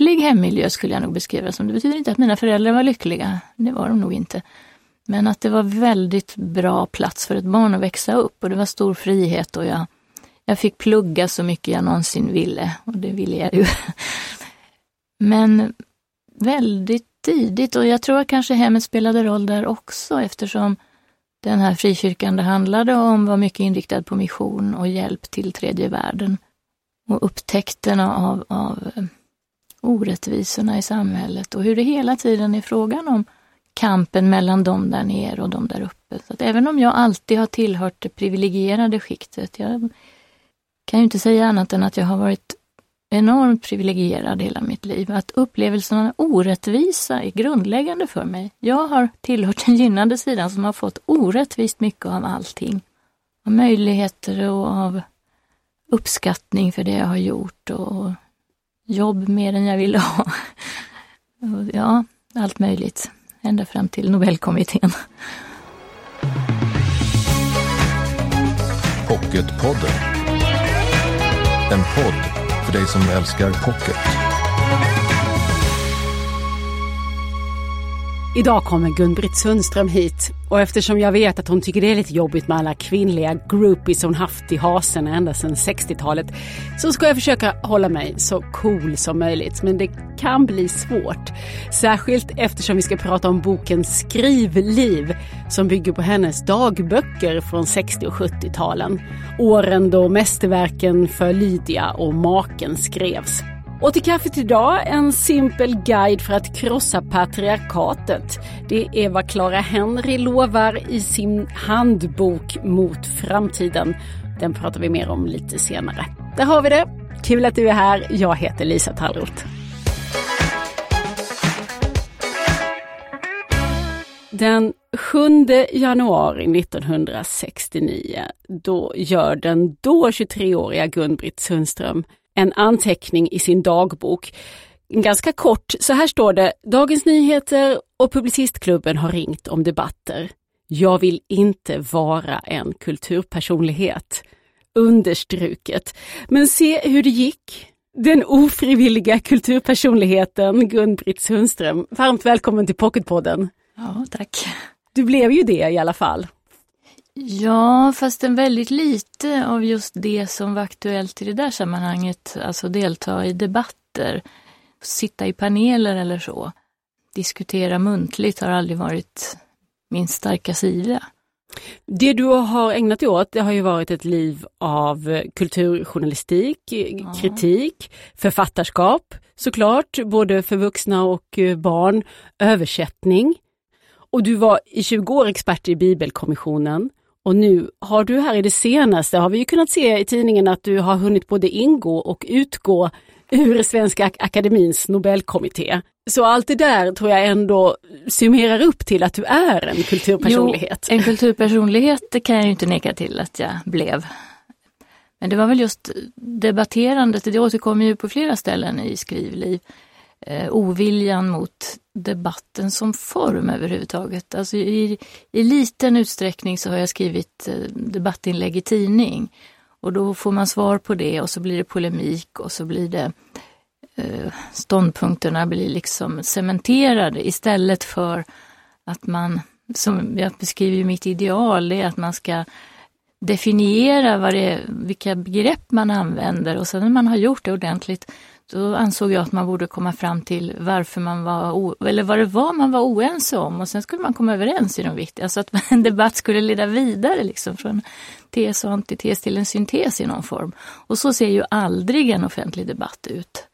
lycklig hemmiljö skulle jag nog beskriva det som. Det betyder inte att mina föräldrar var lyckliga, det var de nog inte. Men att det var väldigt bra plats för ett barn att växa upp och det var stor frihet och jag, jag fick plugga så mycket jag någonsin ville och det ville jag ju. Men väldigt tidigt och jag tror att kanske hemmet spelade roll där också eftersom den här frikyrkan det handlade om var mycket inriktad på mission och hjälp till tredje världen. Och upptäckterna av, av eh, orättvisorna i samhället och hur det hela tiden är frågan om kampen mellan de där nere och de där uppe. Så att även om jag alltid har tillhört det privilegierade skiktet, jag kan ju inte säga annat än att jag har varit enormt privilegierad hela mitt liv. Att upplevelsen av orättvisa är grundläggande för mig. Jag har tillhört den gynnade sidan som har fått orättvist mycket av allting. Av möjligheter och av uppskattning för det jag har gjort och jobb mer än jag ville ha. Ja, allt möjligt. Ända fram till Nobelkommittén. Pocketpodden. En podd för dig som älskar pocket. Idag kommer Gun-Britt Sundström hit och eftersom jag vet att hon tycker det är lite jobbigt med alla kvinnliga groupies hon haft i hasen ända sedan 60-talet så ska jag försöka hålla mig så cool som möjligt. Men det kan bli svårt. Särskilt eftersom vi ska prata om boken Skrivliv som bygger på hennes dagböcker från 60 och 70-talen. Åren då mästerverken för Lydia och maken skrevs. Och till kaffet idag en simpel guide för att krossa patriarkatet. Det är vad Clara Henry lovar i sin handbok mot framtiden. Den pratar vi mer om lite senare. Där har vi det. Kul att du är här. Jag heter Lisa Tallroth. Den 7 januari 1969, då gör den då 23-åriga Gun-Britt Sundström en anteckning i sin dagbok. Ganska kort, så här står det. Dagens Nyheter och Publicistklubben har ringt om debatter. Jag vill inte vara en kulturpersonlighet. Understruket. Men se hur det gick. Den ofrivilliga kulturpersonligheten Gun-Britt Sundström. Varmt välkommen till Pocketpodden. Ja, tack. Du blev ju det i alla fall. Ja, fast en väldigt lite av just det som var aktuellt i det där sammanhanget, alltså delta i debatter, sitta i paneler eller så. Diskutera muntligt har aldrig varit min starka sida. Det du har ägnat dig åt, det har ju varit ett liv av kulturjournalistik, ja. kritik, författarskap såklart, både för vuxna och barn, översättning. Och du var i 20 år expert i Bibelkommissionen. Och nu har du här i det senaste, har vi ju kunnat se i tidningen att du har hunnit både ingå och utgå ur Svenska Akademins Nobelkommitté. Så allt det där tror jag ändå summerar upp till att du är en kulturpersonlighet. Jo, en kulturpersonlighet det kan jag ju inte neka till att jag blev. Men det var väl just debatterandet, det återkommer ju på flera ställen i skrivliv eh, oviljan mot debatten som form överhuvudtaget. Alltså i, i liten utsträckning så har jag skrivit eh, debattinlägg i tidning och då får man svar på det och så blir det polemik och så blir det eh, ståndpunkterna blir liksom cementerade istället för att man, som jag beskriver mitt ideal, det är att man ska definiera vad det, vilka begrepp man använder och sen när man har gjort det ordentligt då ansåg jag att man borde komma fram till varför man var, eller vad det var man var oense om och sen skulle man komma överens i de viktiga, så att en debatt skulle leda vidare liksom från tes och antites till en syntes i någon form. Och så ser ju aldrig en offentlig debatt ut.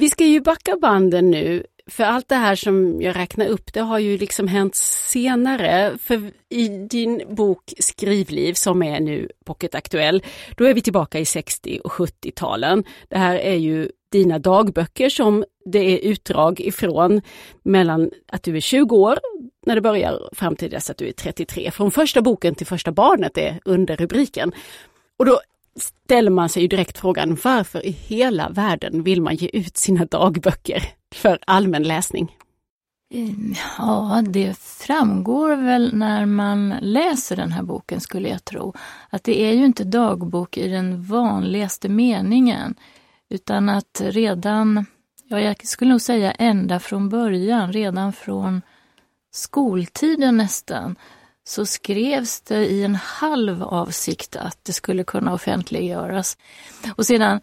Vi ska ju backa banden nu, för allt det här som jag räknar upp, det har ju liksom hänt senare. För i din bok Skrivliv, som är nu pocketaktuell, då är vi tillbaka i 60 och 70-talen. Det här är ju dina dagböcker som det är utdrag ifrån mellan att du är 20 år när det börjar fram till dess att du är 33. Från första boken till första barnet är underrubriken. Och då ställer man sig ju direkt frågan varför i hela världen vill man ge ut sina dagböcker för allmän läsning? Mm, ja, det framgår väl när man läser den här boken skulle jag tro. Att det är ju inte dagbok i den vanligaste meningen. Utan att redan ja, jag skulle nog säga ända från början, redan från skoltiden nästan, så skrevs det i en halv avsikt att det skulle kunna offentliggöras. Och sedan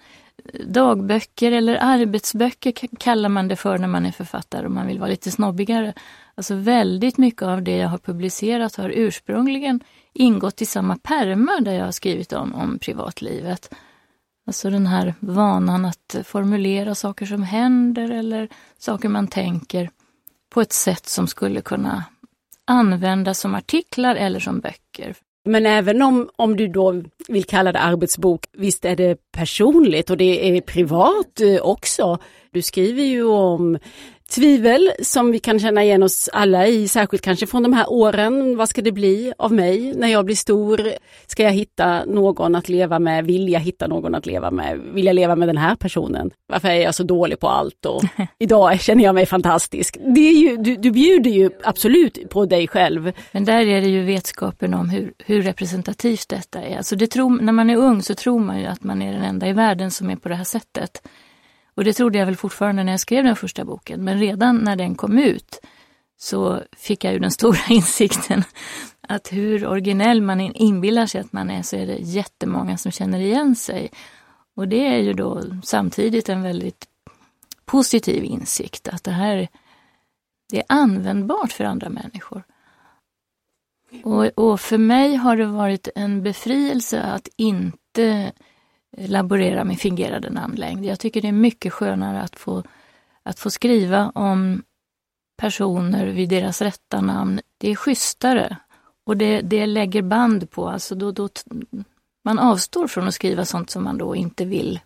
eh, dagböcker eller arbetsböcker kallar man det för när man är författare och man vill vara lite snobbigare. Alltså väldigt mycket av det jag har publicerat har ursprungligen ingått i samma pärmar där jag har skrivit om, om privatlivet. Alltså den här vanan att eh, formulera saker som händer eller saker man tänker på ett sätt som skulle kunna användas som artiklar eller som böcker. Men även om, om du då vill kalla det arbetsbok, visst är det personligt och det är privat eh, också. Du skriver ju om Tvivel som vi kan känna igen oss alla i, särskilt kanske från de här åren. Vad ska det bli av mig när jag blir stor? Ska jag hitta någon att leva med? Vill jag hitta någon att leva med? Vill jag leva med den här personen? Varför är jag så dålig på allt? Och idag känner jag mig fantastisk. Det är ju, du, du bjuder ju absolut på dig själv. Men där är det ju vetskapen om hur, hur representativt detta är. Alltså det tror, när man är ung så tror man ju att man är den enda i världen som är på det här sättet. Och det trodde jag väl fortfarande när jag skrev den första boken, men redan när den kom ut så fick jag ju den stora insikten att hur originell man inbillar sig att man är så är det jättemånga som känner igen sig. Och det är ju då samtidigt en väldigt positiv insikt att det här det är användbart för andra människor. Och, och för mig har det varit en befrielse att inte laborera med fingerade namnlängd. Jag tycker det är mycket skönare att få, att få skriva om personer vid deras rätta namn. Det är schysstare och det, det lägger band på, alltså då, då, man avstår från att skriva sånt som man då inte vill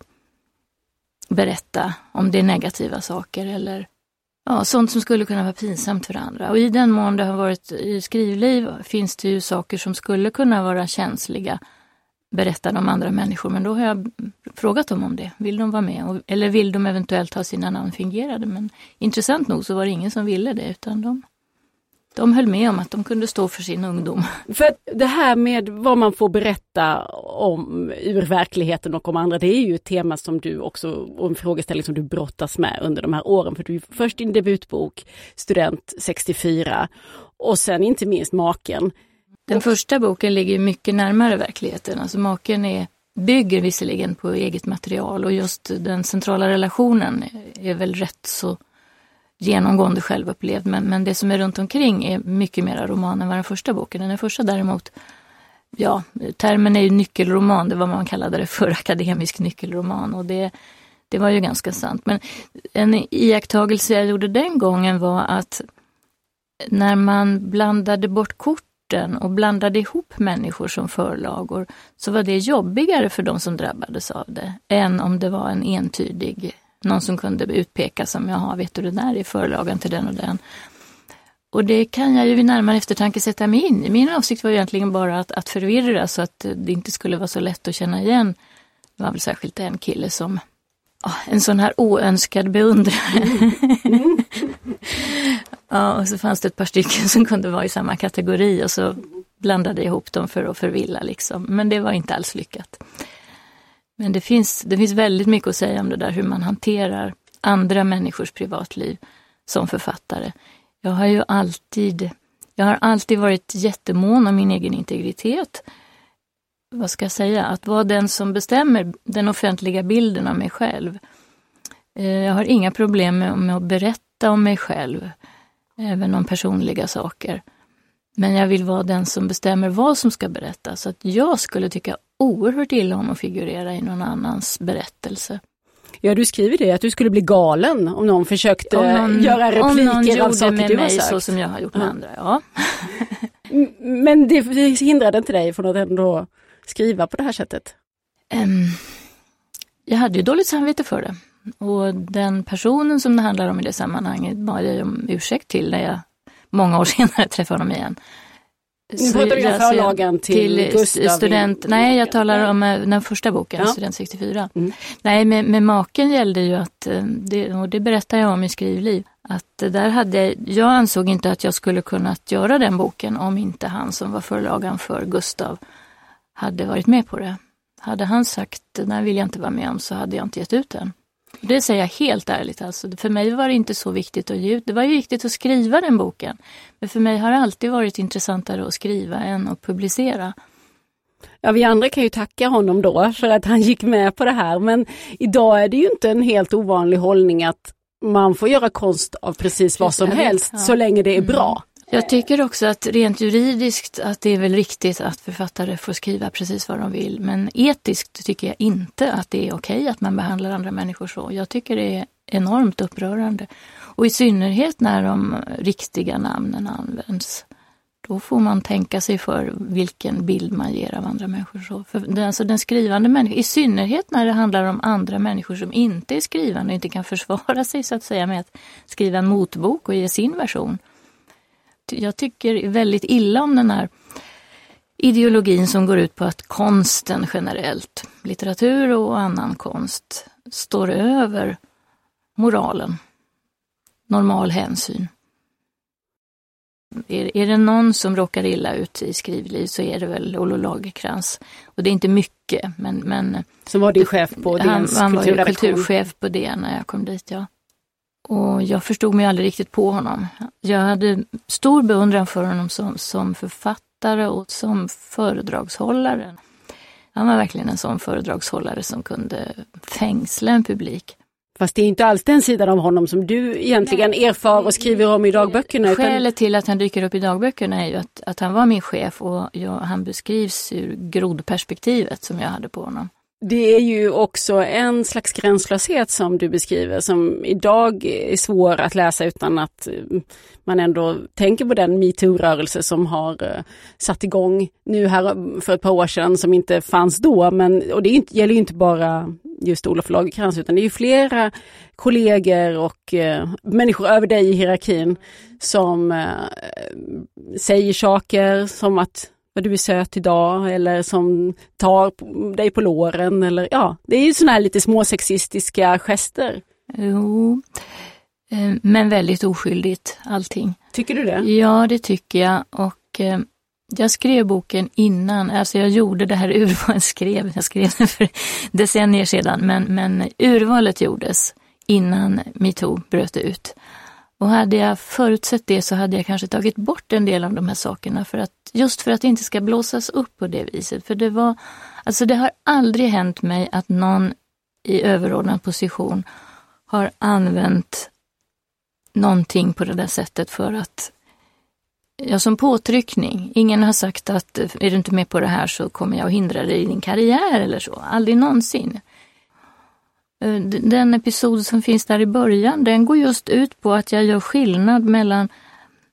berätta, om det är negativa saker eller ja, sånt som skulle kunna vara pinsamt för andra. Och i den mån det har varit i skrivliv finns det ju saker som skulle kunna vara känsliga berättar om andra människor, men då har jag frågat dem om det. Vill de vara med? Eller vill de eventuellt ha sina namn fingerade? Men intressant nog så var det ingen som ville det, utan de, de höll med om att de kunde stå för sin ungdom. För det här med vad man får berätta om ur verkligheten och om andra, det är ju ett tema som du också, och en frågeställning som du brottas med under de här åren. För du först din debutbok, Student 64, och sen inte minst Maken. Den första boken ligger mycket närmare verkligheten. Alltså maken är, bygger visserligen på eget material och just den centrala relationen är väl rätt så genomgående självupplevd. Men, men det som är runt omkring är mycket mer roman än vad den första boken. Den första däremot, ja, termen är ju nyckelroman, det var vad man kallade det för, akademisk nyckelroman. Och det, det var ju ganska sant. Men en iakttagelse jag gjorde den gången var att när man blandade bort kort orten och blandade ihop människor som förlagor så var det jobbigare för de som drabbades av det än om det var en entydig, någon som kunde utpekas som, jaha, vet du det där är förlagen till den och den. Och det kan jag ju vid närmare eftertanke sätta mig in i. Min avsikt var egentligen bara att, att förvirra så att det inte skulle vara så lätt att känna igen. Det var väl särskilt en kille som en sån här oönskad beundrare. Ja, och så fanns det ett par stycken som kunde vara i samma kategori och så blandade jag ihop dem för att förvilla liksom. Men det var inte alls lyckat. Men det finns, det finns väldigt mycket att säga om det där hur man hanterar andra människors privatliv som författare. Jag har ju alltid, jag har alltid varit jättemån om min egen integritet vad ska jag säga, att vara den som bestämmer den offentliga bilden av mig själv. Eh, jag har inga problem med, att berätta om mig själv, även om personliga saker. Men jag vill vara den som bestämmer vad som ska berättas. Så att jag skulle tycka oerhört illa om att figurera i någon annans berättelse. Ja, du skriver det, att du skulle bli galen om någon försökte om någon, göra repliker av saker med du mig har sagt. så som jag har gjort med ja. andra, ja. Men det, det hindrade inte dig från att ändå skriva på det här sättet? Um, jag hade ju dåligt samvete för det. Och den personen som det handlar om i det sammanhanget bad jag om ursäkt till när jag många år senare träffade honom igen. Nu pratar du om förlagen till, till Gustav? Student, nej, jag talar om eh, den första boken, ja. Student 64. Mm. Nej, med, med maken gällde ju att, eh, det, och det berättar jag om i Skrivliv, att där hade jag, jag ansåg inte att jag skulle kunnat göra den boken om inte han som var förlagan för Gustav hade varit med på det. Hade han sagt, den vill jag inte vara med om, så hade jag inte gett ut den. Det säger jag helt ärligt. Alltså. För mig var det inte så viktigt att ge ut. Det var ju viktigt att skriva den boken. Men för mig har det alltid varit intressantare att skriva än att publicera. Ja, vi andra kan ju tacka honom då för att han gick med på det här. Men idag är det ju inte en helt ovanlig hållning att man får göra konst av precis vad som helst ja. så länge det är mm. bra. Jag tycker också att rent juridiskt att det är väl riktigt att författare får skriva precis vad de vill. Men etiskt tycker jag inte att det är okej att man behandlar andra människor så. Jag tycker det är enormt upprörande. Och i synnerhet när de riktiga namnen används. Då får man tänka sig för vilken bild man ger av andra människor. Så. För den, alltså den skrivande människan, i synnerhet när det handlar om andra människor som inte är skrivande och inte kan försvara sig så att säga med att skriva en motbok och ge sin version jag tycker väldigt illa om den här ideologin som går ut på att konsten generellt, litteratur och annan konst, står över moralen, normal hänsyn. Är, är det någon som råkar illa ut i skrivliv så är det väl Olof Lagercrantz. Och det är inte mycket, men... men som var din chef på DNs Han, han var kulturchef på DN när jag kom dit, ja. Och jag förstod mig aldrig riktigt på honom. Jag hade stor beundran för honom som, som författare och som föredragshållare. Han var verkligen en sån föredragshållare som kunde fängsla en publik. Fast det är inte alls den sidan av honom som du egentligen Nej. erfar och skriver om i dagböckerna. Utan... Skälet till att han dyker upp i dagböckerna är ju att, att han var min chef och jag, han beskrivs ur grodperspektivet som jag hade på honom. Det är ju också en slags gränslöshet som du beskriver som idag är svår att läsa utan att eh, man ändå tänker på den metoo-rörelse som har eh, satt igång nu här för ett par år sedan som inte fanns då. Men, och det gäller ju inte bara just Olof Lagercrantz utan det är ju flera kollegor och eh, människor över dig i hierarkin som eh, säger saker som att vad du är söt idag eller som tar dig på låren eller ja, det är ju sådana här lite småsexistiska gester. Jo, eh, men väldigt oskyldigt allting. Tycker du det? Ja, det tycker jag och eh, jag skrev boken innan, alltså jag gjorde det här urvalet, skrev, jag skrev den för decennier sedan, men, men urvalet gjordes innan metoo bröt ut. Och hade jag förutsett det så hade jag kanske tagit bort en del av de här sakerna för att, just för att det inte ska blåsas upp på det viset. För det var, alltså det har aldrig hänt mig att någon i överordnad position har använt någonting på det där sättet för att, ja som påtryckning. Ingen har sagt att är du inte med på det här så kommer jag att hindra dig i din karriär eller så. Aldrig någonsin. Eh, den episod som finns där i början, den går just ut på att jag gör skillnad mellan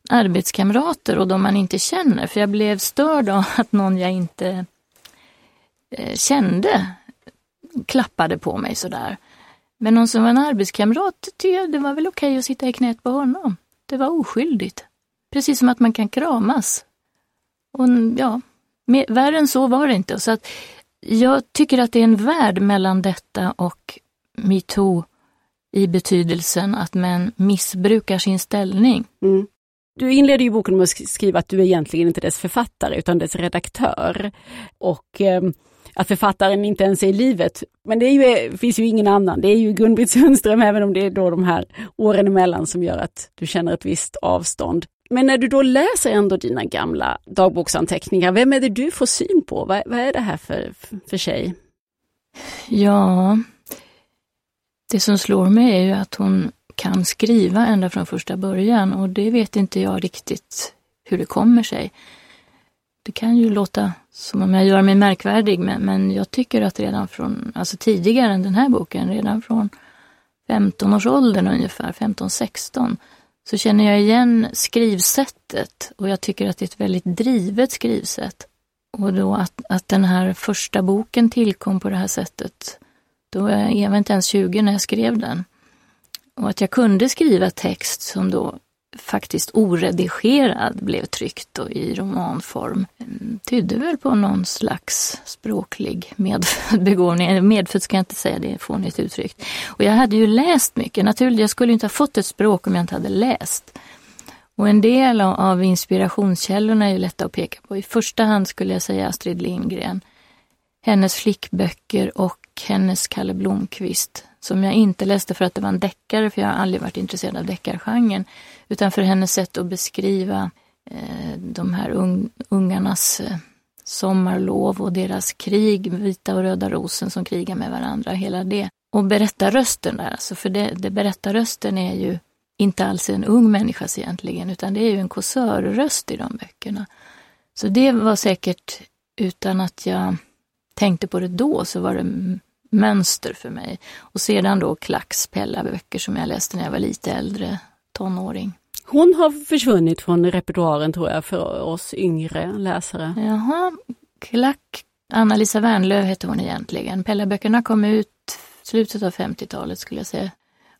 arbetskamrater och de man inte känner. För jag blev störd av att någon jag inte eh, kände klappade på mig sådär. Men någon som var en arbetskamrat, det var väl okej att sitta i knät på honom. Det var oskyldigt. Precis som att man kan kramas. Och ja, mer, värre än så var det inte. Så att jag tycker att det är en värld mellan detta och metoo i betydelsen att män missbrukar sin ställning. Mm. Du inleder ju boken med att skriva att du egentligen inte dess författare utan dess redaktör. Och eh, att författaren inte ens är i livet. Men det ju, finns ju ingen annan. Det är ju Gun-Britt Sundström, även om det är då de här åren emellan som gör att du känner ett visst avstånd. Men när du då läser ändå dina gamla dagboksanteckningar, vem är det du får syn på? Vad, vad är det här för, för tjej? Ja, det som slår mig är ju att hon kan skriva ända från första början och det vet inte jag riktigt hur det kommer sig. Det kan ju låta som om jag gör mig märkvärdig men, men jag tycker att redan från, alltså tidigare än den här boken, redan från 15-årsåldern ungefär, 15-16, så känner jag igen skrivsättet och jag tycker att det är ett väldigt drivet skrivsätt. Och då att, att den här första boken tillkom på det här sättet då var jag inte ens 20 när jag skrev den. Och att jag kunde skriva text som då faktiskt oredigerad blev tryckt och i romanform mm, tydde väl på någon slags språklig medfödd begåvning. Medfödd ska jag inte säga, det är fånigt uttryckt. Och jag hade ju läst mycket, naturligt, jag skulle inte ha fått ett språk om jag inte hade läst. Och en del av inspirationskällorna är ju lätta att peka på. I första hand skulle jag säga Astrid Lindgren, hennes flickböcker och hennes Kalle Blomkvist som jag inte läste för att det var en deckare, för jag har aldrig varit intresserad av deckargenren, utan för hennes sätt att beskriva eh, de här un, ungarnas eh, sommarlov och deras krig, vita och röda rosen som krigar med varandra, hela det. Och berättarrösten där, alltså för det, det berättarrösten är ju inte alls en ung människas egentligen, utan det är ju en kåsörröst i de böckerna. Så det var säkert, utan att jag tänkte på det då, så var det mönster för mig. Och sedan då Klacks Pella-böcker som jag läste när jag var lite äldre, tonåring. Hon har försvunnit från repertoaren tror jag för oss yngre läsare. Jaha, Klack, Anna-Lisa Wernlöf hette hon egentligen. Pella-böckerna kom ut slutet av 50-talet skulle jag säga.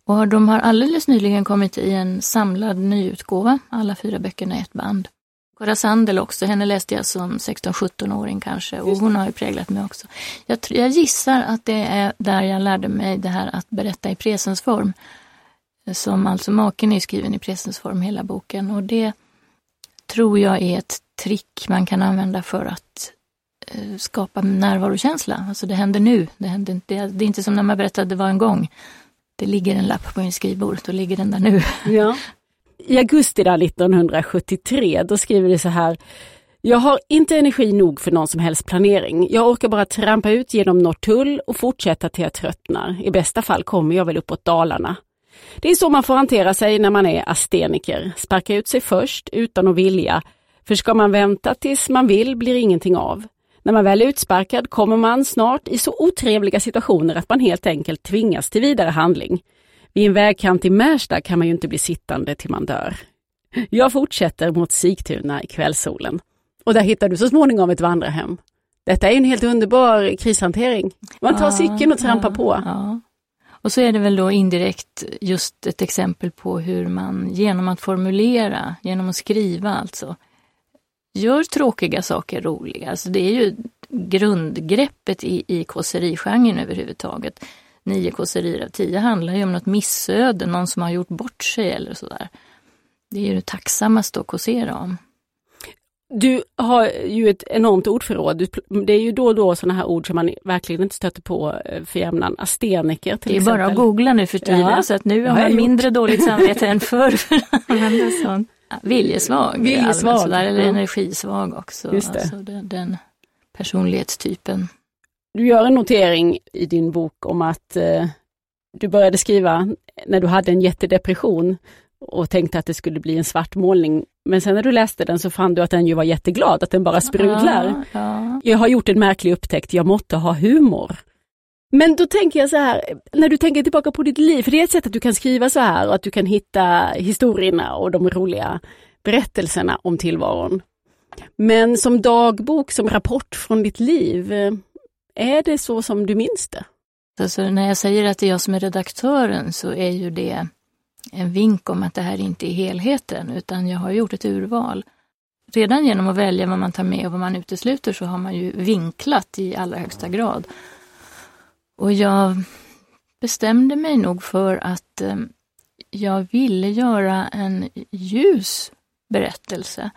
Och de har alldeles nyligen kommit i en samlad nyutgåva, alla fyra böckerna i ett band. Cora Sandel också, henne läste jag som 16-17-åring kanske och hon har ju präglat mig också. Jag, jag, gissar att det är där jag lärde mig det här att berätta i presensform. Som alltså maken är skriven i presensform hela boken och det tror jag är ett trick man kan använda för att eh, skapa närvarokänsla. Alltså det händer nu, det, händer, det, det är inte som när man berättade det var en gång. Det ligger en lapp på min skrivbord, då ligger den där nu. Ja. I augusti 1973, då skriver du så här jag har inte energi nog för någon som helst planering. Jag orkar bara trampa ut genom Norrtull och fortsätta till jag tröttnar. I bästa fall kommer jag väl uppåt Dalarna. Det är så man får hantera sig när man är asteniker. Sparka ut sig först utan att vilja. För ska man vänta tills man vill blir ingenting av. När man väl är utsparkad kommer man snart i så otrevliga situationer att man helt enkelt tvingas till vidare handling. Vid en vägkant i Märsta kan man ju inte bli sittande till man dör. Jag fortsätter mot Sigtuna i kvällssolen. Och där hittar du så småningom ett vandrarhem. Detta är en helt underbar krishantering. Man tar ja, cykeln och trampar ja, på. Ja. Och så är det väl då indirekt just ett exempel på hur man genom att formulera, genom att skriva alltså, gör tråkiga saker roliga. Alltså det är ju grundgreppet i, i kåserigenren överhuvudtaget. Nio kåserier av tio handlar ju om något missöde, någon som har gjort bort sig eller sådär. Det är ju det tacksammaste att kåsera om. Du har ju ett enormt ordförråd. Det är ju då och då sådana här ord som man verkligen inte stöter på eh, för jämnan. Asteniker till Det är exempel. bara att googla nu för tiden ja, så att nu har man mindre dåligt samvete än förr för att använda sånt. Viljesvag, Viljesvag sådär, eller energisvag också. Just det. Alltså den, den personlighetstypen. Du gör en notering i din bok om att eh, du började skriva när du hade en jättedepression och tänkte att det skulle bli en svart målning. Men sen när du läste den så fann du att den ju var jätteglad, att den bara sprudlar. Ja, ja. Jag har gjort en märklig upptäckt, jag måtte ha humor. Men då tänker jag så här, när du tänker tillbaka på ditt liv, för det är ett sätt att du kan skriva så här och att du kan hitta historierna och de roliga berättelserna om tillvaron. Men som dagbok, som rapport från ditt liv, är det så som du minns det? Alltså när jag säger att det är jag som är redaktören så är ju det en vink om att det här inte är helheten, utan jag har gjort ett urval. Redan genom att välja vad man tar med och vad man utesluter så har man ju vinklat i allra högsta grad. Och jag bestämde mig nog för att eh, jag ville göra en ljus berättelse.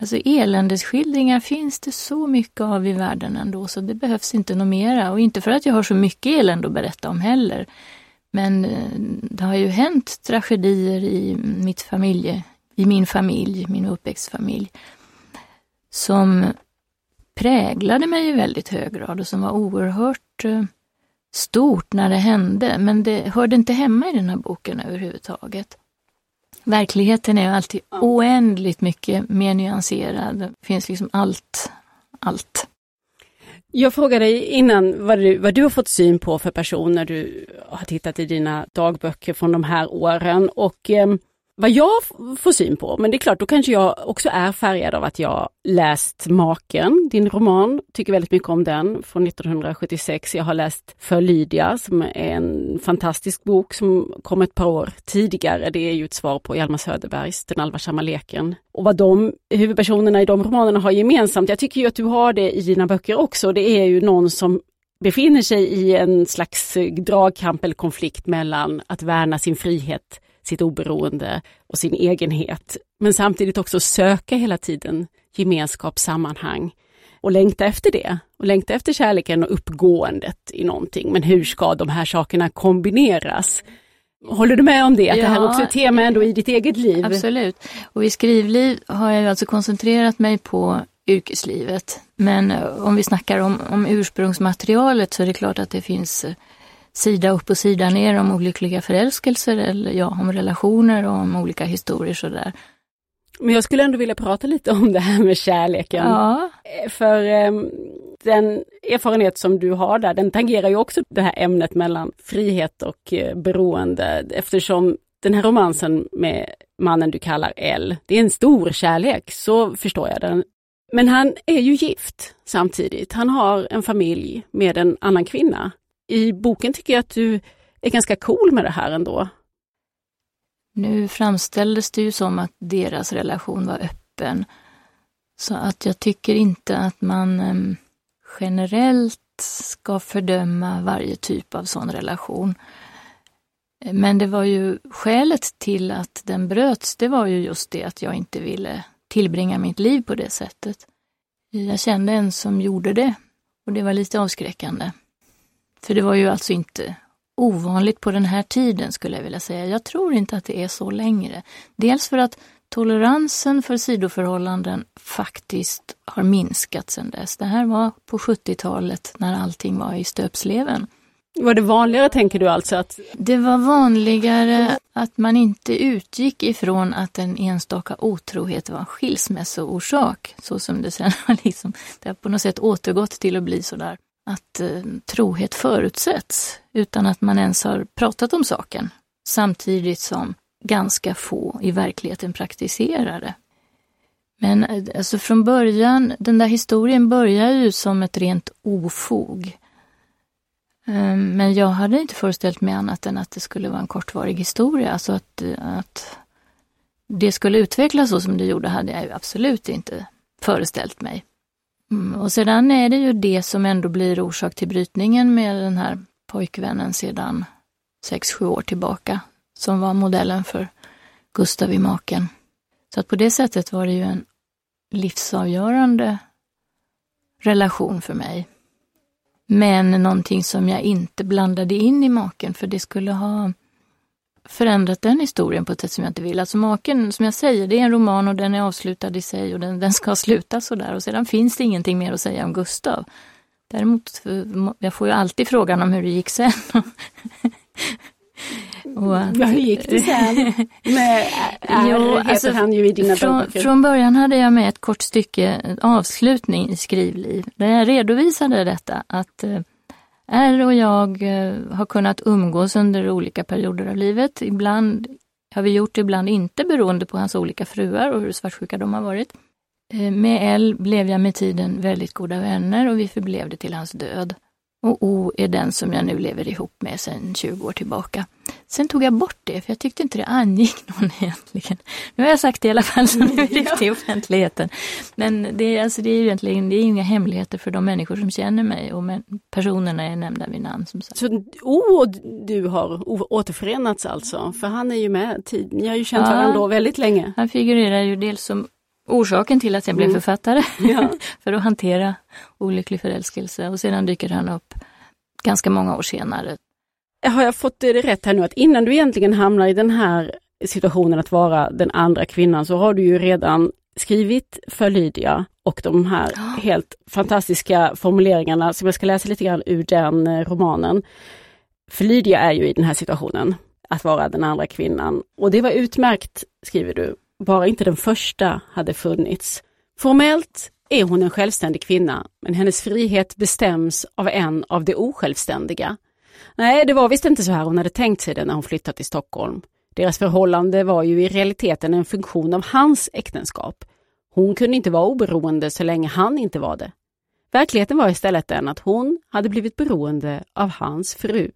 Alltså eländesskildringar finns det så mycket av i världen ändå så det behövs inte något mera. Och inte för att jag har så mycket elände att berätta om heller. Men eh, det har ju hänt tragedier i mitt familje, i min familj, min uppväxtfamilj, som präglade mig i väldigt hög grad och som var oerhört eh, stort när det hände, men det hörde inte hemma i den här boken överhuvudtaget. Verkligheten är alltid oändligt mycket mer nyanserad. Det finns liksom allt, allt. Jag frågade dig innan vad du, vad du har fått syn på för personer du har tittat i dina dagböcker från de här åren och eh, vad jag får syn på. Men det är klart, då kanske jag också är färgad av att jag läst Maken, din roman, tycker väldigt mycket om den från 1976. Jag har läst För Lydia som är en fantastisk bok som kom ett par år tidigare. Det är ju ett svar på Hjalmar Söderbergs Den allvarsamma leken. Och vad de huvudpersonerna i de romanerna har gemensamt, jag tycker ju att du har det i dina böcker också, det är ju någon som befinner sig i en slags eh, dragkamp eller konflikt mellan att värna sin frihet sitt oberoende och sin egenhet. Men samtidigt också söka hela tiden gemenskap, sammanhang och längta efter det. och längta efter kärleken och uppgåendet i någonting. Men hur ska de här sakerna kombineras? Håller du med om det? Att ja, det här är också ett tema ändå i ditt eget liv? Absolut. Och i skrivliv har jag alltså koncentrerat mig på yrkeslivet. Men eh, om vi snackar om, om ursprungsmaterialet så är det klart att det finns eh, sida upp och sida ner om olyckliga förälskelser eller ja, om relationer och om olika historier sådär. Men jag skulle ändå vilja prata lite om det här med kärleken. Ja. Eh, för um, den erfarenhet som du har där, den tangerar ju också det här ämnet mellan frihet och uh, beroende eftersom den här romansen med mannen du kallar L, det är en stor kärlek, så förstår jag den. Men han är ju gift samtidigt. Han har en familj med en annan kvinna. I boken tycker jag att du är ganska cool med det här ändå. Nu framställdes det ju som att deras relation var öppen. Så att jag tycker inte att man ehm, generellt ska fördöma varje typ av sån relation. Men det var ju skälet till att den bröts, det var ju just det att jag inte ville tillbringa mitt liv på det sättet. Jag kände en som gjorde det och det var lite avskräckande. För det var ju alltså inte ovanligt på den här tiden skulle jag vilja säga. Jag tror inte att det är så längre. Dels för att toleransen för sidoförhållanden faktiskt har minskat sedan dess. Det här var på 70-talet när allting var i stöpsleven. Var det vanligare tänker du alltså? att... Det var vanligare att man inte utgick ifrån att en enstaka otrohet var en skilsmässoorsak, så som det sen har liksom, det har på något sätt återgått till att bli sådär att eh, trohet förutsätts utan att man ens har pratat om saken. Samtidigt som ganska få i verkligheten praktiserar det. Men eh, alltså från början, den där historien börjar ju som ett rent ofog. Ehm, men jag hade inte föreställt mig annat än att det skulle vara en kortvarig historia. Alltså att, eh, att det skulle utvecklas så som det gjorde hade jag ju absolut inte föreställt mig. Mm, och sedan är det ju det som ändå blir orsak till brytningen med den här pojkvännen sedan sex sju år tillbaka, som var modellen för Gustav i maken. Så att på det sättet var det ju en livsavgörande relation för mig. Men någonting som jag inte blandade in i maken, för det skulle ha förändrat den historien på ett sätt som jag inte vill. Alltså maken, som jag säger, det är en roman och den är avslutad i sig och den, den ska sluta sådär. Och sedan finns det ingenting mer att säga om Gustav. Däremot, jag får ju alltid frågan om hur det gick sen. och att, ja, hur gick det sen? Med, är, jo, alltså, han ju i dina från, från början hade jag med ett kort stycke avslutning i Skrivliv, där jag redovisade detta att eh, R och jag eh, har kunnat umgås under olika perioder av livet. Ibland har vi gjort det, ibland inte beroende på hans olika fruar och hur svartsjuka de har varit. Eh, med L blev jag med tiden väldigt goda vänner och vi förblev det till hans död. Och O är den som jag nu lever ihop med sedan 20 år tillbaka. Sen tog jag bort det, för jag tyckte inte det angick någon egentligen. Nu har jag sagt det i alla fall, så nu är det ute i offentligheten. Men det, alltså, det är egentligen det är inga hemligheter för de människor som känner mig och personerna är nämnda vid namn. Som sagt. Så O och du har återförenats alltså? För han är ju med, ni har ju känt ja, varandra väldigt länge. Han figurerar ju dels som orsaken till att jag blev mm. författare. Ja. för att hantera olycklig förälskelse och sedan dyker han upp ganska många år senare. Har jag fått det rätt här nu att innan du egentligen hamnar i den här situationen att vara den andra kvinnan så har du ju redan skrivit för Lydia och de här oh. helt fantastiska formuleringarna som jag ska läsa lite grann ur den eh, romanen. För Lydia är ju i den här situationen, att vara den andra kvinnan. Och det var utmärkt, skriver du, bara inte den första hade funnits. Formellt är hon en självständig kvinna, men hennes frihet bestäms av en av de osjälvständiga. Nej, det var visst inte så här hon hade tänkt sig det när hon flyttat till Stockholm. Deras förhållande var ju i realiteten en funktion av hans äktenskap. Hon kunde inte vara oberoende så länge han inte var det. Verkligheten var istället den att hon hade blivit beroende av hans fru.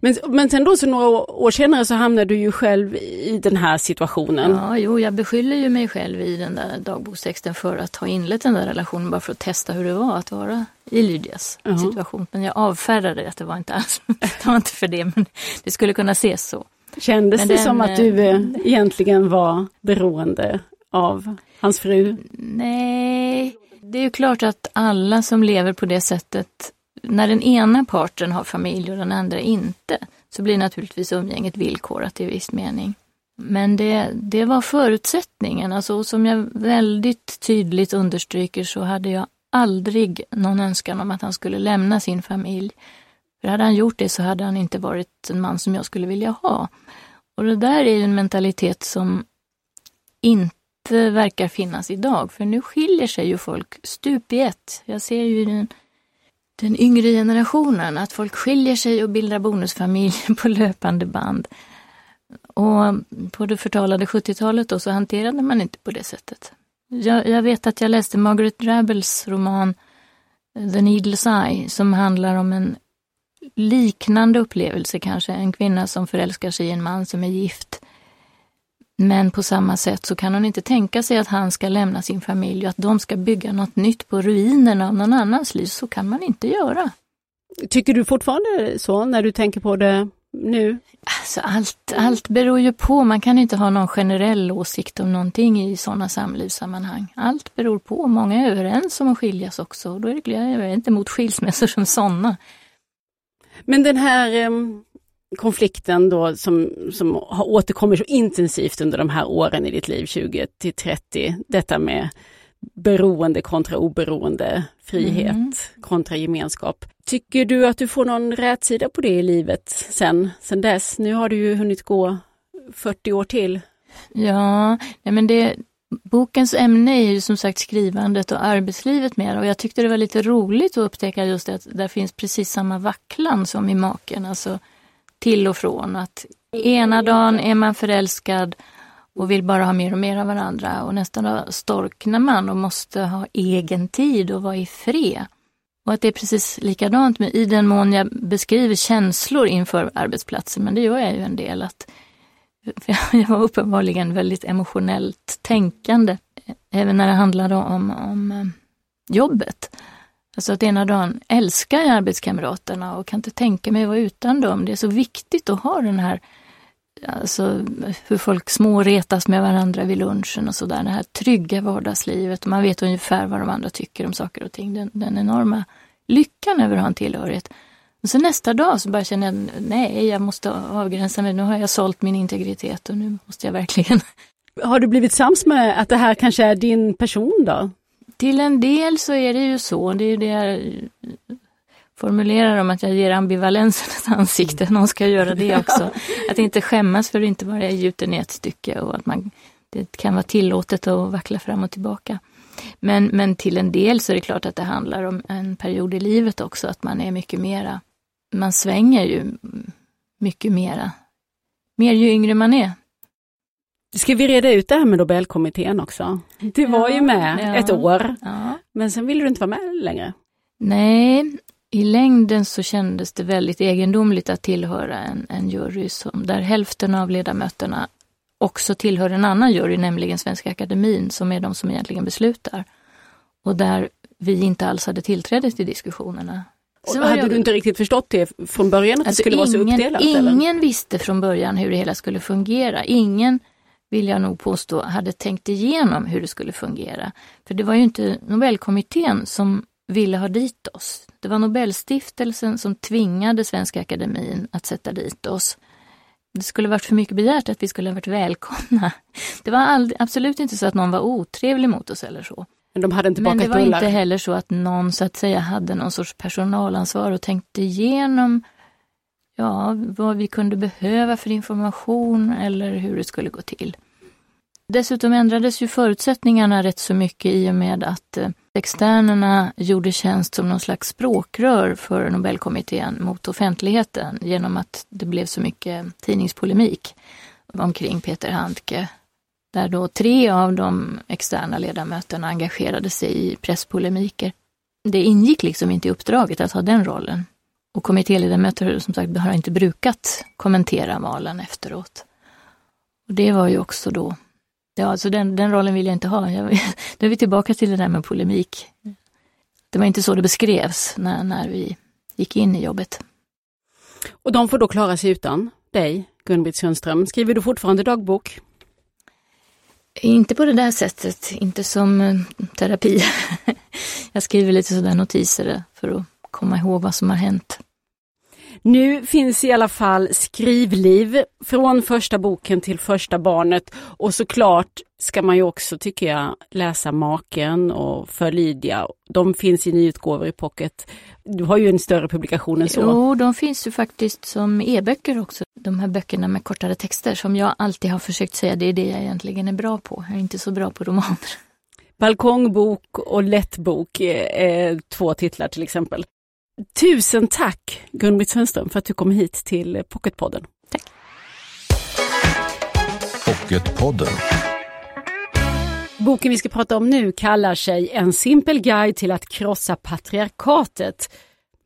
Men, men sen då så några år senare så hamnade du ju själv i den här situationen. Ja, jo, jag beskyller ju mig själv i den där dagbokstexten för att ha inlett den där relationen bara för att testa hur det var att vara i Lydias uh -huh. situation. Men jag avfärdade att det var inte alls, det var inte för det, men det skulle kunna ses så. Kändes men det den, som att du eh, egentligen var beroende av hans fru? Nej, Det är ju klart att alla som lever på det sättet, när den ena parten har familj och den andra inte, så blir naturligtvis umgänget villkorat i viss mening. Men det, det var förutsättningen, alltså, som jag väldigt tydligt understryker så hade jag aldrig någon önskan om att han skulle lämna sin familj. För hade han gjort det så hade han inte varit en man som jag skulle vilja ha. Och det där är ju en mentalitet som inte verkar finnas idag, för nu skiljer sig ju folk stup i ett. Jag ser ju den, den yngre generationen att folk skiljer sig och bildar bonusfamilj på löpande band. Och på det förtalade 70-talet då så hanterade man inte på det sättet. Jag, jag vet att jag läste Margaret Drabbles roman eh, The Needle's Eye som handlar om en liknande upplevelse kanske, en kvinna som förälskar sig i en man som är gift. Men på samma sätt så kan hon inte tänka sig att han ska lämna sin familj och att de ska bygga något nytt på ruinerna av någon annans liv. Så kan man inte göra. Tycker du fortfarande så när du tänker på det nu? Alltså allt, allt beror ju på, man kan inte ha någon generell åsikt om någonting i sådana samlivssammanhang. Allt beror på, många är överens om att skiljas också och då är det, jag är inte emot skilsmässor som sådana. Men den här eh, konflikten då som, som har återkommit så intensivt under de här åren i ditt liv, 20 till 30, detta med beroende kontra oberoende, frihet mm. kontra gemenskap. Tycker du att du får någon rätsida på det i livet sen, sen dess? Nu har du ju hunnit gå 40 år till. Ja, nej men det, bokens ämne är ju som sagt skrivandet och arbetslivet mer och jag tyckte det var lite roligt att upptäcka just det att där finns precis samma vacklan som i maken, alltså till och från. Att ena dagen är man förälskad och vill bara ha mer och mer av varandra och nästa dag storknar man och måste ha egen tid och vara i fred. Och att det är precis likadant med i den mån jag beskriver känslor inför arbetsplatsen, men det gör jag ju en del. att Jag var uppenbarligen väldigt emotionellt tänkande, eh, även när det handlade om, om eh, jobbet. Alltså att ena dagen älskar jag arbetskamraterna och kan inte tänka mig att vara utan dem. Det är så viktigt att ha den här alltså hur folk småretas med varandra vid lunchen och sådär. Det här trygga vardagslivet. Man vet ungefär vad de andra tycker om saker och ting. Den, den enorma lyckan över att ha en tillhörighet. Och så nästa dag så bara känner jag, nej, jag måste avgränsa mig. Nu har jag sålt min integritet och nu måste jag verkligen... Har du blivit sams med att det här kanske är din person då? Till en del så är det ju så. Det är det jag formulerar om att jag ger ambivalensen ett ansikte. Någon ska göra det också. Att inte skämmas för att inte vara gjuten i ett stycke och att man, det kan vara tillåtet att vackla fram och tillbaka. Men, men till en del så är det klart att det handlar om en period i livet också, att man är mycket mera, man svänger ju mycket mera, mer ju yngre man är. Ska vi reda ut det här med Nobelkommittén också? Du var ja, ju med ja, ett år, ja. men sen ville du inte vara med längre. Nej, i längden så kändes det väldigt egendomligt att tillhöra en, en jury som, där hälften av ledamöterna också tillhör en annan jury, nämligen Svenska Akademin, som är de som egentligen beslutar. Och där vi inte alls hade tillträde till diskussionerna. Så hade jag... du inte riktigt förstått det från början, att alltså det skulle ingen, vara så uppdelat? Ingen eller? visste från början hur det hela skulle fungera. Ingen, vill jag nog påstå, hade tänkt igenom hur det skulle fungera. För det var ju inte Nobelkommittén som ville ha dit oss. Det var Nobelstiftelsen som tvingade Svenska Akademin att sätta dit oss. Det skulle varit för mycket begärt att vi skulle ha varit välkomna. Det var aldrig, absolut inte så att någon var otrevlig mot oss eller så. Men de hade inte Men det var bullar. inte heller så att någon så att säga hade någon sorts personalansvar och tänkte igenom ja, vad vi kunde behöva för information eller hur det skulle gå till. Dessutom ändrades ju förutsättningarna rätt så mycket i och med att eh, externerna gjorde tjänst som någon slags språkrör för Nobelkommittén mot offentligheten genom att det blev så mycket tidningspolemik omkring Peter Handke. Där då tre av de externa ledamöterna engagerade sig i presspolemiker. Det ingick liksom inte i uppdraget att ha den rollen. Och kommittéledamöter som sagt har inte brukat kommentera valen efteråt. Och det var ju också då Ja, alltså den, den rollen vill jag inte ha. Jag, nu är vi tillbaka till det där med polemik. Det var inte så det beskrevs när, när vi gick in i jobbet. Och de får då klara sig utan dig, Gun-Britt Sundström. Skriver du fortfarande dagbok? Inte på det där sättet, inte som eh, terapi. jag skriver lite sådär notiser för att komma ihåg vad som har hänt. Nu finns i alla fall skrivliv från första boken till första barnet och såklart ska man ju också, tycker jag, läsa Maken och För Lydia. De finns i nyutgåvor i Pocket. Du har ju en större publikation än så. Jo, de finns ju faktiskt som e-böcker också. De här böckerna med kortare texter som jag alltid har försökt säga, det är det jag egentligen är bra på. Jag är inte så bra på romaner. Balkongbok och lättbok är två titlar till exempel. Tusen tack Gun-Britt Sundström för att du kom hit till Pocketpodden. Tack. Pocketpodden. Boken vi ska prata om nu kallar sig En simpel guide till att krossa patriarkatet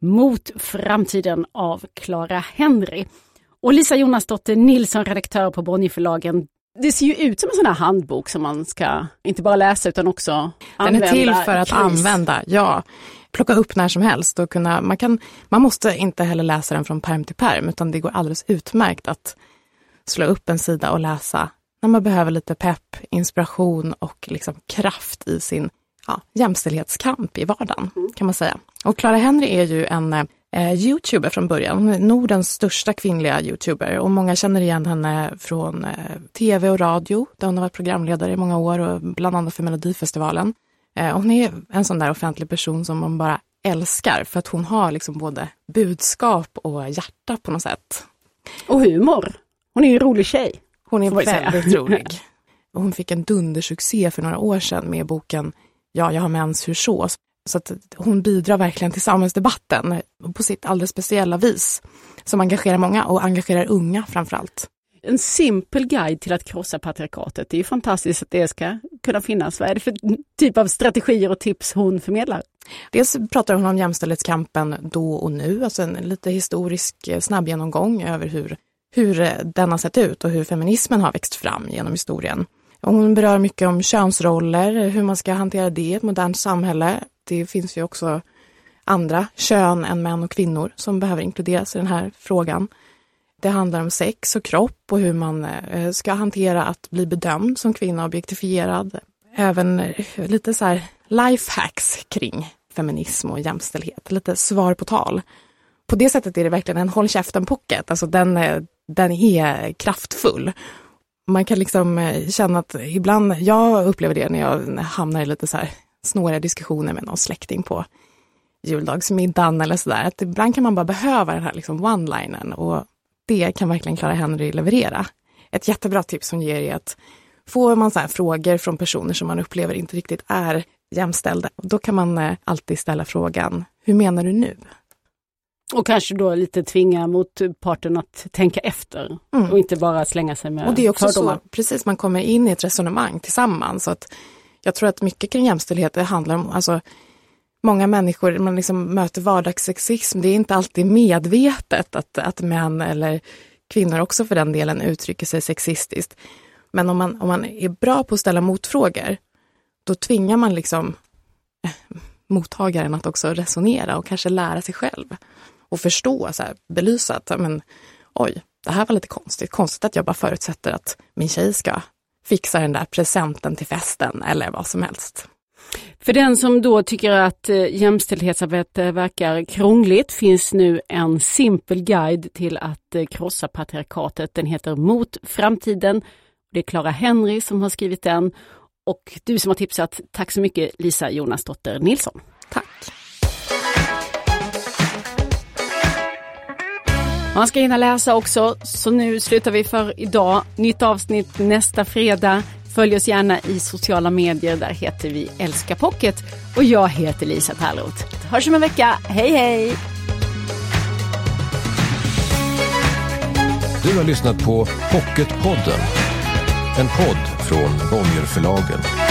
mot framtiden av Clara Henry. Och Lisa Jonasdotter Nilsson, redaktör på Bonnierförlagen. Det ser ju ut som en sån här handbok som man ska inte bara läsa utan också använda. Den är till för att kris. använda, ja. Plocka upp när som helst och kunna, man, kan, man måste inte heller läsa den från perm till perm utan det går alldeles utmärkt att slå upp en sida och läsa när man behöver lite pepp, inspiration och liksom kraft i sin ja, jämställdhetskamp i vardagen, kan man säga. Och Clara Henry är ju en eh, youtuber från början. Hon är Nordens största kvinnliga youtuber och många känner igen henne från eh, tv och radio, där hon har varit programledare i många år och bland annat för Melodifestivalen. Eh, hon är en sån där offentlig person som man bara älskar för att hon har liksom både budskap och hjärta på något sätt. Och humor. Hon är ju en rolig tjej. Hon är väldigt rolig. Hon fick en dundersuccé för några år sedan med boken Ja, jag har mens, hur så? Så att hon bidrar verkligen till samhällsdebatten på sitt alldeles speciella vis. Som engagerar många och engagerar unga framför allt. En simpel guide till att krossa patriarkatet. Det är ju fantastiskt att det ska kunna finnas. Vad är det för typ av strategier och tips hon förmedlar? Dels pratar hon om jämställdhetskampen då och nu, alltså en lite historisk eh, snabb genomgång över hur, hur eh, den har sett ut och hur feminismen har växt fram genom historien. Och hon berör mycket om könsroller, hur man ska hantera det i ett modernt samhälle. Det finns ju också andra kön än män och kvinnor som behöver inkluderas i den här frågan. Det handlar om sex och kropp och hur man eh, ska hantera att bli bedömd som kvinna, objektifierad. Även eh, lite så här lifehacks kring feminism och jämställdhet, lite svar på tal. På det sättet är det verkligen en håll käften pocket, alltså den, eh, den är kraftfull. Man kan liksom känna att ibland, jag upplever det när jag hamnar i lite så här snåriga diskussioner med någon släkting på juldagsmiddagen eller sådär, att ibland kan man bara behöva den här liksom one-linen och det kan verkligen Clara Henry leverera. Ett jättebra tips hon ger är att får man så frågor från personer som man upplever inte riktigt är jämställda, då kan man eh, alltid ställa frågan, hur menar du nu? Och kanske då lite tvinga motparten att tänka efter och inte bara slänga sig med Mm. Och det är också fördomar. så, precis, man kommer in i ett resonemang tillsammans. Så att jag tror att mycket kring jämställdhet, det handlar om, alltså många människor, man liksom möter vardagssexism, det är inte alltid medvetet att, att män eller kvinnor också för den delen uttrycker sig sexistiskt. Men om man, om man är bra på att ställa motfrågor, då tvingar man liksom eh, mottagaren att också resonera och kanske lära sig själv. Och förstå, så här, belysa att, men, oj, det här var lite konstigt. Konstigt att jag bara förutsätter att min tjej ska fixa den där presenten till festen eller vad som helst. För den som då tycker att eh, jämställdhetsarbete verkar krångligt finns nu en simpel guide till att eh, krossa patriarkatet. Den heter Mot framtiden. Det är Clara Henry som har skrivit den. Och du som har tipsat, tack så mycket Lisa Jonasdotter Nilsson. Tack! Man ska hinna läsa också, så nu slutar vi för idag. Nytt avsnitt nästa fredag. Följ oss gärna i sociala medier, där heter vi Älska Pocket. Och jag heter Lisa Tallroth. Hörs om en vecka, hej hej! Du har lyssnat på Pocketpodden. En podd från Bonnierförlagen.